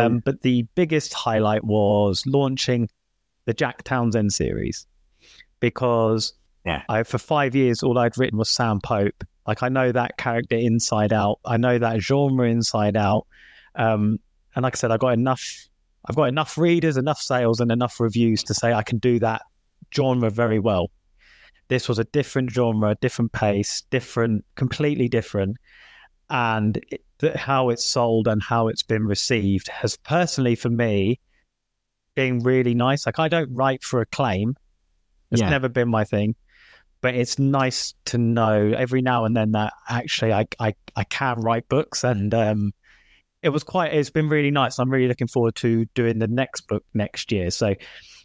Um, but the biggest highlight was launching the Jack Townsend series because Yeah. I for five years all I'd written was Sam Pope. Like I know that character inside out. I know that genre inside out. Um, and like I said, I got enough. I've got enough readers, enough sales, and enough reviews to say I can do that genre very well. This was a different genre, different pace, different, completely different, and it, how it's sold and how it's been received has personally for me been really nice. Like I don't write for acclaim; it's Yeah. never been my thing. But it's nice to know every now and then that actually I I, I can write books, and um, it was quite. It's been really nice. I'm really looking forward to doing the next book next year. So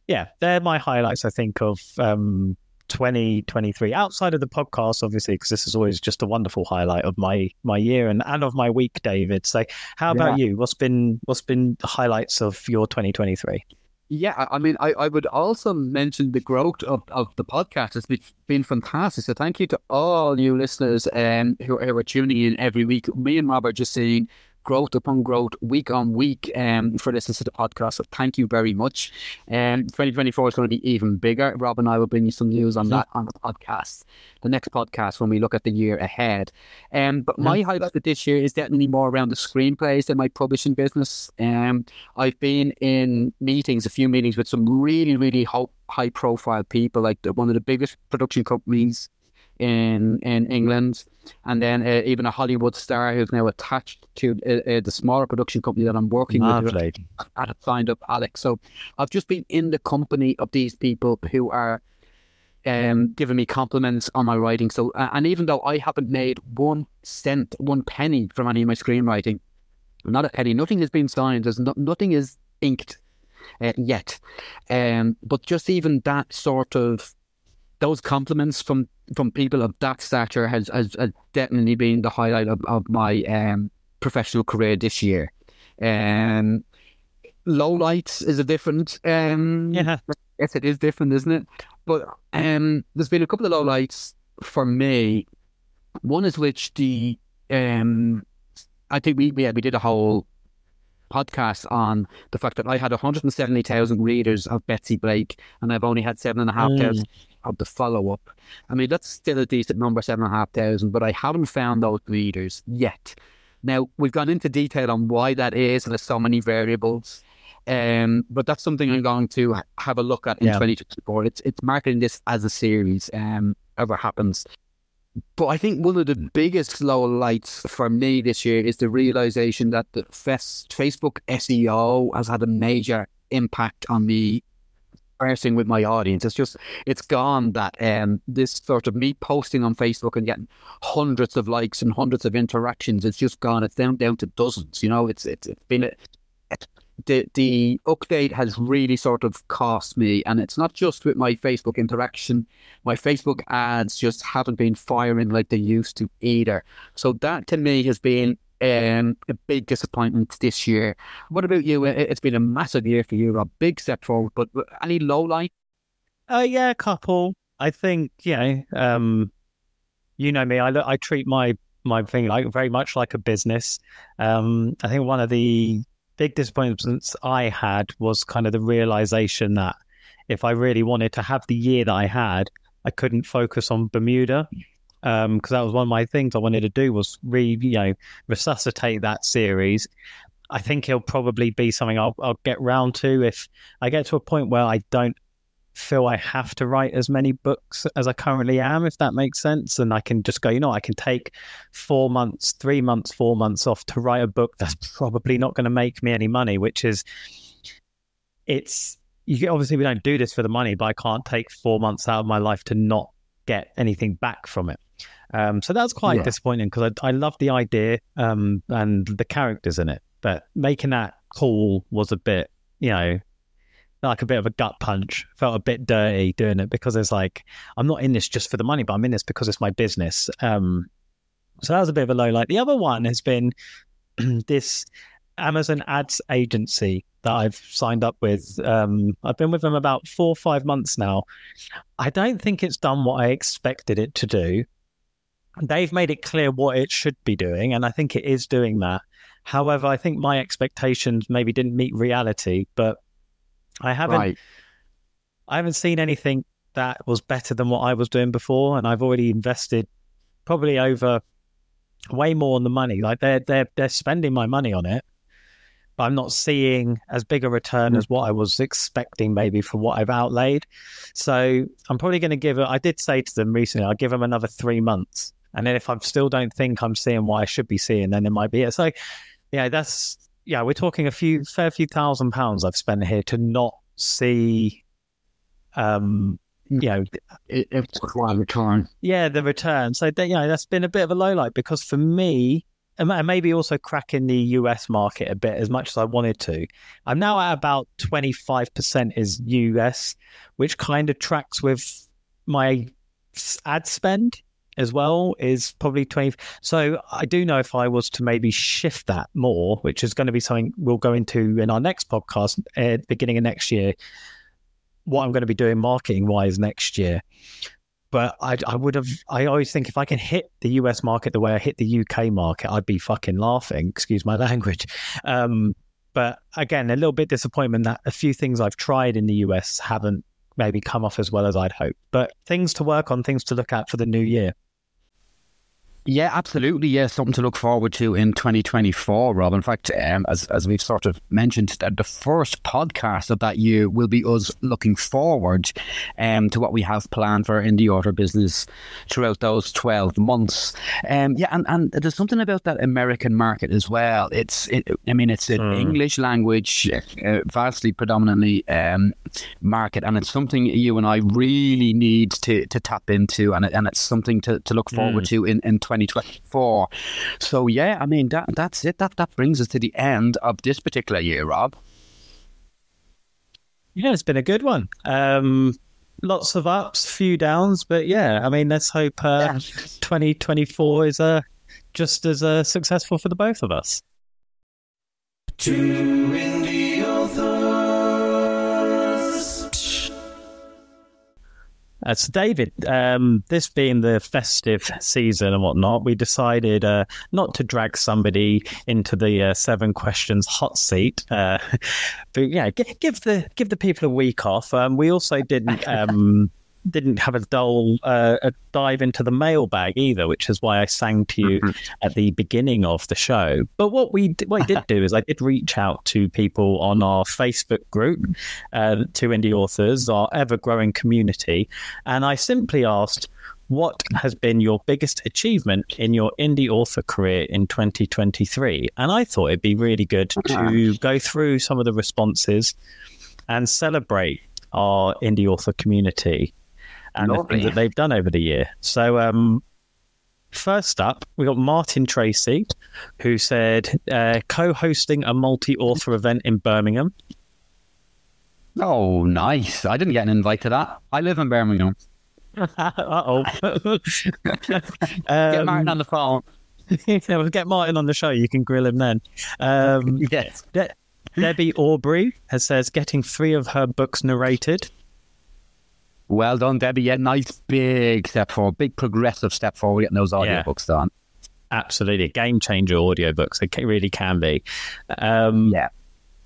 yeah, they're my highlights. I think of um, 2023 outside of the podcast, obviously, because this is always just a wonderful highlight of my my year and, and of my week, David. So, how about you? What's been what's been the highlights of your 2023? Yeah, I mean, I, I would also mention the growth of, of the podcast. It's been, been fantastic. So thank you to all you listeners um, who, who are tuning in every week. Me and Rob are just seeing growth upon growth, week on week, um, for listening to the podcast. So thank you very much. Um, 2024 is going to be even bigger. Rob and I will bring you some news on that on the podcast, the next podcast when we look at the year ahead. Um, but my highlight of this year is definitely more around the screenplays than my publishing business. Um, I've been in meetings, a few meetings with some really, really high profile people, like the, one of the biggest production companies in in England, and then uh, even a Hollywood star who's now attached to uh, uh, the smaller production company that I'm working with. Lovely. I had signed up Alex. So I've just been in the company of these people who are um, giving me compliments on my writing. So, uh, and even though I haven't made one cent, one penny from any of my screenwriting, not a penny, nothing has been signed. There's no, nothing is inked uh, yet. Um, but just even that sort of those compliments from from people of that stature has has, has definitely been the highlight of, of my um, professional career this year. Um, low lights is a different. Um, Yeah. yes, it is different, isn't it? But um, there's been a couple of low lights for me. One is which the um, I think we yeah we did a whole podcast on the fact that I had 170,000 readers of Betsy Blake and I've only had seven and a half Mm. Of the follow up. I mean, that's still a decent number, seven and a half thousand, but I haven't found those readers yet. Now, we've gone into detail on why that is, and there's so many variables. Um, but that's something I'm going to have a look at in Yeah. 2024. It's it's marketing this as a series, um, ever happens. But I think one of the biggest low lights for me this year is the realization that the Facebook SEO has had a major impact on me conversing with my audience. It's just it's gone that um this sort of me posting on Facebook and getting hundreds of likes and hundreds of interactions. It's just gone. It's down down to dozens. You know, it's it's, it's been a, the the update has really sort of cost me, and it's not just with my Facebook interaction. My Facebook ads just haven't been firing like they used to either. So that to me has been um, a big disappointment this year. What about you? It- It's been a massive year for you, a big step forward. But any low light? Uh, yeah, a couple. I think you know, um, you know me. I I treat my my thing like very much like a business. Um, I think one of the big disappointments I had was kind of the realization that if I really wanted to have the year that I had, I couldn't focus on Bermuda. Um, because that was one of my things I wanted to do was re, you know, resuscitate that series. I think it'll probably be something I'll, I'll get round to if I get to a point where I don't feel I have to write as many books as I currently am, if that makes sense. And I can just go, you know, I can take four months, three months, four months off to write a book that's probably not going to make me any money, which is, it's, you obviously we don't do this for the money, but I can't take four months out of my life to not get anything back from it. Um, so that's quite Yeah. disappointing because I, I love the idea um, and the characters in it, but making that call was a bit, you know, like a bit of a gut punch. Felt a bit dirty doing it because it's like I'm not in this just for the money, but I'm in this because it's my business. Um, so that was a bit of a low light. The other one has been this Amazon ads agency that I've signed up with. Um, I've been with them about four or five months now. I don't think it's done what I expected it to do. They've made it clear what it should be doing, and I think it is doing that. However, I think my expectations maybe didn't meet reality, but I haven't Right. I haven't seen anything that was better than what I was doing before, and I've already invested probably over way more on the money. Like they're they're they're spending my money on it, but I'm not seeing as big a return Mm. as what I was expecting maybe for what I've outlaid. So I'm probably going to give it. I did say to them recently, I'll give them another three months, and then if I still don't think I'm seeing what I should be seeing, then it might be it. So yeah, that's yeah, we're talking a few fair few thousand pounds I've spent here to not see um you know It, it's a return. yeah the return so that, you know that's been a bit of a low light because for me and maybe also cracking the US market a bit as much as I wanted to. I'm now at about 25% is US, which kind of tracks with my ad spend as well is probably 20 so i do know if i was to maybe shift that more which is going to be something we'll go into in our next podcast at the beginning of next year what i'm going to be doing marketing wise next year. But I, I would have i always think if i can hit the us market the way i hit the uk market i'd be fucking laughing excuse my language. Um, but again a little bit disappointment that a few things i've tried in the us haven't maybe come off as well as i'd hoped. But things to work on things to look at for the new year Yeah, absolutely. Yeah, something to look forward to in 2024, Rob. In fact, um, as, as we've sort of mentioned, that the first podcast of that year will be us looking forward um, to what we have planned for our indie author business throughout those 12 months. Um, yeah, and, and there's something about that American market as well. It's, it, I mean, it's an Mm. English language, uh, vastly predominantly um, market, and it's something you and I really need to, to tap into, and, it, and it's something to, to look forward Mm. to in, in 2024. So, yeah, I mean, that that's it. That, that brings us to the end of this particular year, Rob. Yeah, it's been a good one. Um, lots of ups, few downs, but yeah, I mean, let's hope uh, 2024 is uh, just as uh, successful for the both of us. Two indie authors. Uh, so, David, um, this being the festive season and whatnot, we decided uh, not to drag somebody into the uh, seven questions hot seat, uh, but yeah, g- give the give the people a week off. Um, we also didn't um, didn't have a dull uh, a dive into the mailbag either, which is why I sang to you at the beginning of the show. But what we d- what I did do is I did reach out to people on our Facebook group, uh, to indie authors, our ever growing community, and I simply asked. What has been your biggest achievement in your indie author career in 2023? And I thought it'd be really good to go through some of the responses and celebrate our indie author community and the things that they've done over the year. So, um, first up, we got Martin Tracy, who said uh, co-hosting a multi-author event in Birmingham. Oh, nice. I didn't get an invite to that. I live in Birmingham. uh oh. Get Martin on the phone. yeah, we'll get Martin on the show. You can grill him then. Um, Yes. De- Debbie Aubrey has says getting three of her books narrated. Well done, Debbie. Yeah, nice big step forward, big progressive step forward getting those Yeah. audiobooks done. Absolutely, game changer audiobooks. It really can be. Um, Yeah.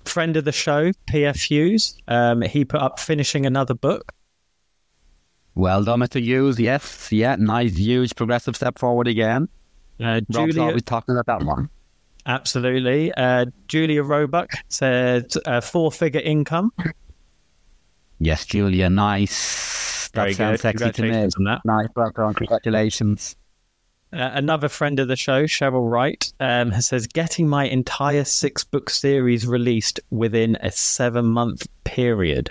friend of the show, PF Hughes. Um, he put up finishing another book. Well done, Mr. Hughes. Yes, yeah, nice, huge progressive step forward again. Uh, Rob's Julia, always talking about that one. absolutely. Uh, Julia Roebuck said uh, four figure income. Yes, Julia, nice. That Very sounds good. sexy to me. Congratulations on that. Nice, well done. Congratulations. Uh, another friend of the show, Cheryl Wright, um, says getting my entire six book series released within a seven month period.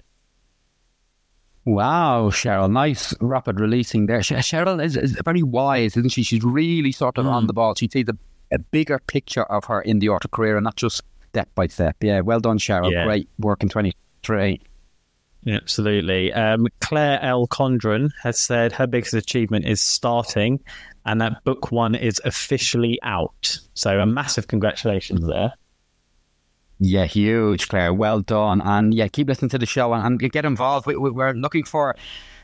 Wow, Cheryl, nice rapid releasing there. Cheryl is, is very wise, isn't she? She's really sort of on the ball. She sees a, a bigger picture of her in the author career and not just step by step. Yeah, well done, Cheryl. Yeah. Great work in 23. Absolutely. Um, Claire L. Condren has said her biggest achievement is starting, and that book one is officially out. So a massive congratulations there. Yeah, huge, Claire. Well done. And yeah, keep listening to the show and, and get involved. We, we're looking for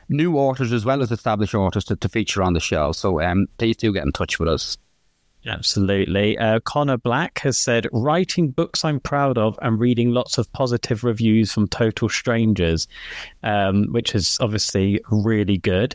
new authors as well as established authors to, to feature on the show. So um, please do get in touch with us. Absolutely. Uh, Connor Black has said, writing books I'm proud of and reading lots of positive reviews from total strangers, um, which is obviously really good.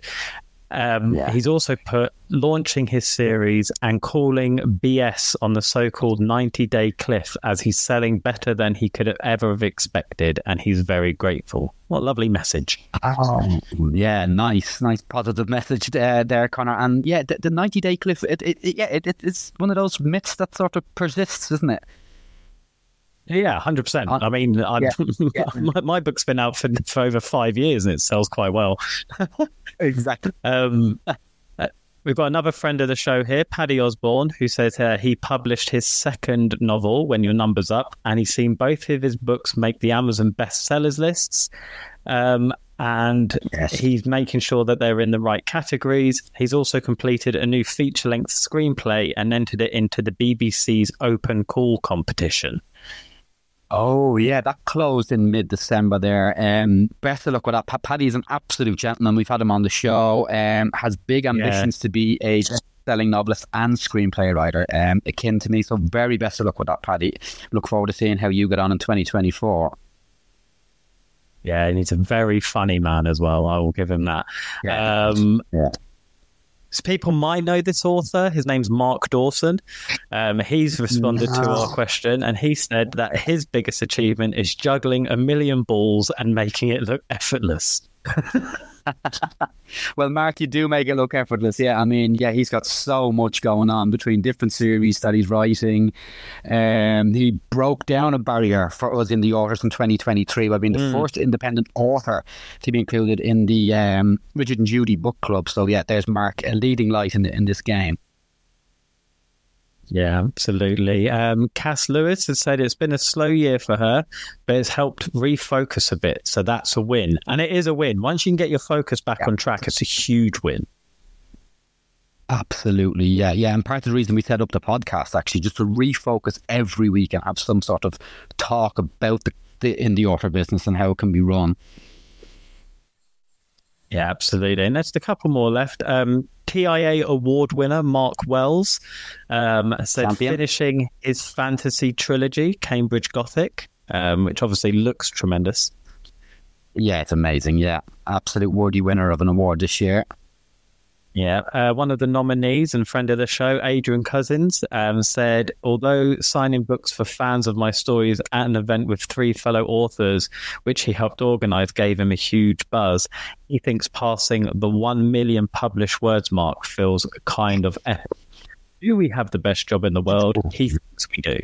Um, Yeah. He's also put launching his series and calling BS on the so called 90 day cliff as he's selling better than he could have ever have expected. And he's very grateful. What a lovely message. Oh, yeah, nice, nice positive message there, there Connor. And yeah, the, the 90 day cliff, it, it, yeah, it, it's one of those myths that sort of persists, isn't it? Yeah, hundred percent. Uh, I mean, I'm, yeah, yeah. my, my book's been out for, for over five years and it sells quite well. Exactly. Um, uh, We've got another friend of the show here, Paddy Osborne, who says uh, he published his second novel, When Your Number's Up, and he's seen both of his books make the Amazon bestsellers lists. Um, and Yes. he's making sure that they're in the right categories. He's also completed a new feature length screenplay and entered it into the BBC's Open Call competition. Oh yeah, that closed in mid December there. Um, best of luck with that. Pa- Paddy's an absolute gentleman. We've had him on the show. Um, has big ambitions to be a selling novelist and screenplay writer. Um, akin to me. So very best of luck with that, Paddy. Look forward to seeing how you get on in 2024. Yeah, and he's a very funny man as well. I will give him that. Yeah. Um, Yeah. So people might know this author. His name's Mark Dawson. Um, he's responded to our question, and he said that his biggest achievement is juggling a million balls and making it look effortless. Well, Mark, you do make it look effortless. Yeah, I mean, yeah, he's got so much going on between different series that he's writing. Um, he broke down a barrier for us in the authors in 2023 by being the first independent author to be included in the um, Richard and Judy Book Club. So, yeah, there's Mark, a leading light in, in this game. Yeah, absolutely. Um, Cass Lewis has said it's been a slow year for her, but it's helped refocus a bit. So that's a win. And it is a win. Once you can get your focus back on track, it's a huge win. Absolutely, yeah, yeah. And part of the reason we set up the podcast actually just to refocus every week and have some sort of talk about the, the in the author business and how it can be run. Yeah, absolutely. And there's a couple more left. Um, TIA award winner Mark Wells um, said Champion. finishing his fantasy trilogy, Cambridge Gothic, um, which obviously looks tremendous. Yeah, it's amazing. Yeah, absolute worthy winner of an award this year. Yeah, uh, one of the nominees and friend of the show, Adrian Cousins, um, said, although signing books for fans of my stories at an event with three fellow authors, which he helped organize, gave him a huge buzz, he thinks passing the 1 million published words mark feels kind of epic. Do we have the best job in the world? He thinks we do.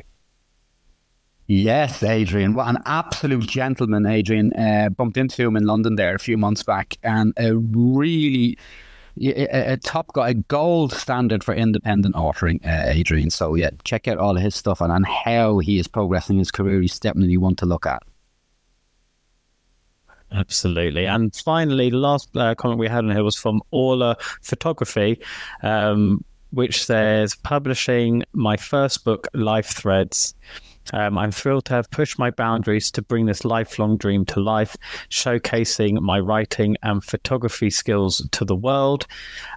Yes, Adrian. What an absolute gentleman, Adrian. Uh, bumped into him in London there a few months back, and a really a, a top guy, a gold standard for independent authoring, uh, Adrian. So yeah, check out all of his stuff and, and how he is progressing his career. He's definitely one to look at. Absolutely. And finally, the last uh, comment we had on here was from Orla Photography, um, which says, publishing my first book, Life Threads. Um, I'm thrilled to have pushed my boundaries to bring this lifelong dream to life, showcasing my writing and photography skills to the world.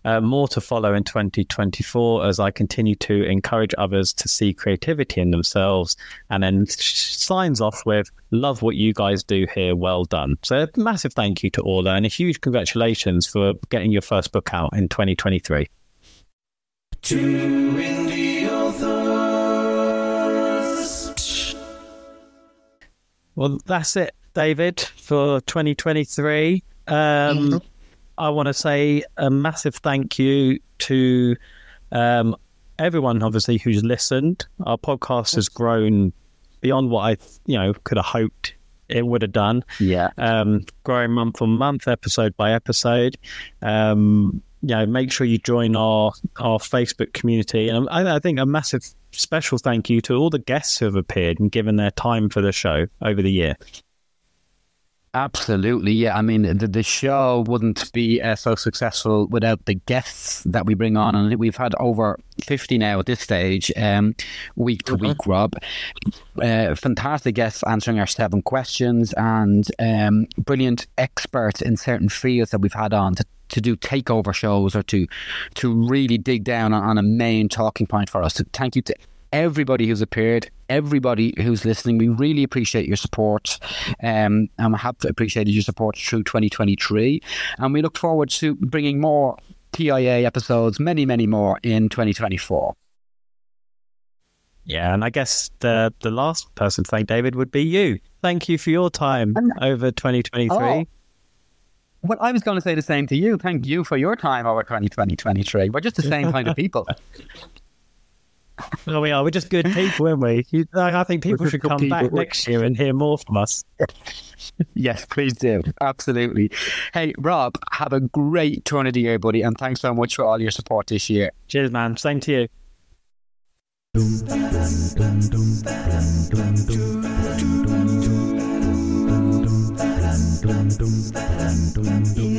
Uh, more to follow in 2024 as I continue to encourage others to see creativity in themselves. And then signs off with, Love what you guys do here. Well done. So, a massive thank you to Orla and a huge congratulations for getting your first book out in 2023. Two indie Well, that's it, David, for 2023. Um, I want to say a massive thank you to um, everyone, obviously, who's listened. Our podcast has grown beyond what I, you know, could have hoped it would have done. Yeah. Um, growing month on month, episode by episode. Um, you know, make sure you join our our Facebook community, and I, I think a massive special thank you to all the guests who have appeared and given their time for the show over the year. Absolutely, yeah. I mean, the, the show wouldn't be uh, so successful without the guests that we bring on, and we've had over fifty now at this stage, um, week to week. Rob, uh, fantastic guests answering our seven questions, and um, brilliant experts in certain fields that we've had on to, to do takeover shows or to to really dig down on, on a main talking point for us. So thank you to everybody who's appeared, everybody who's listening. We really appreciate your support um, and we have appreciated your support through 2023. And we look forward to bringing more TIA episodes, many, many more in 2024. Yeah, and I guess the the last person to thank David would be you. Thank you for your time over 2023. Oh. Well, I was going to say the same to you. Thank you for your time over 2020 23. We're just the same kind of people. Well, we are. We're just good people, aren't we? You, I think people should good come back people. next year and hear more from us. Yes, please do. Absolutely. Hey, Rob, have a great turn of the year, buddy, and thanks so much for all your support this year. Cheers, man. Same to you. In the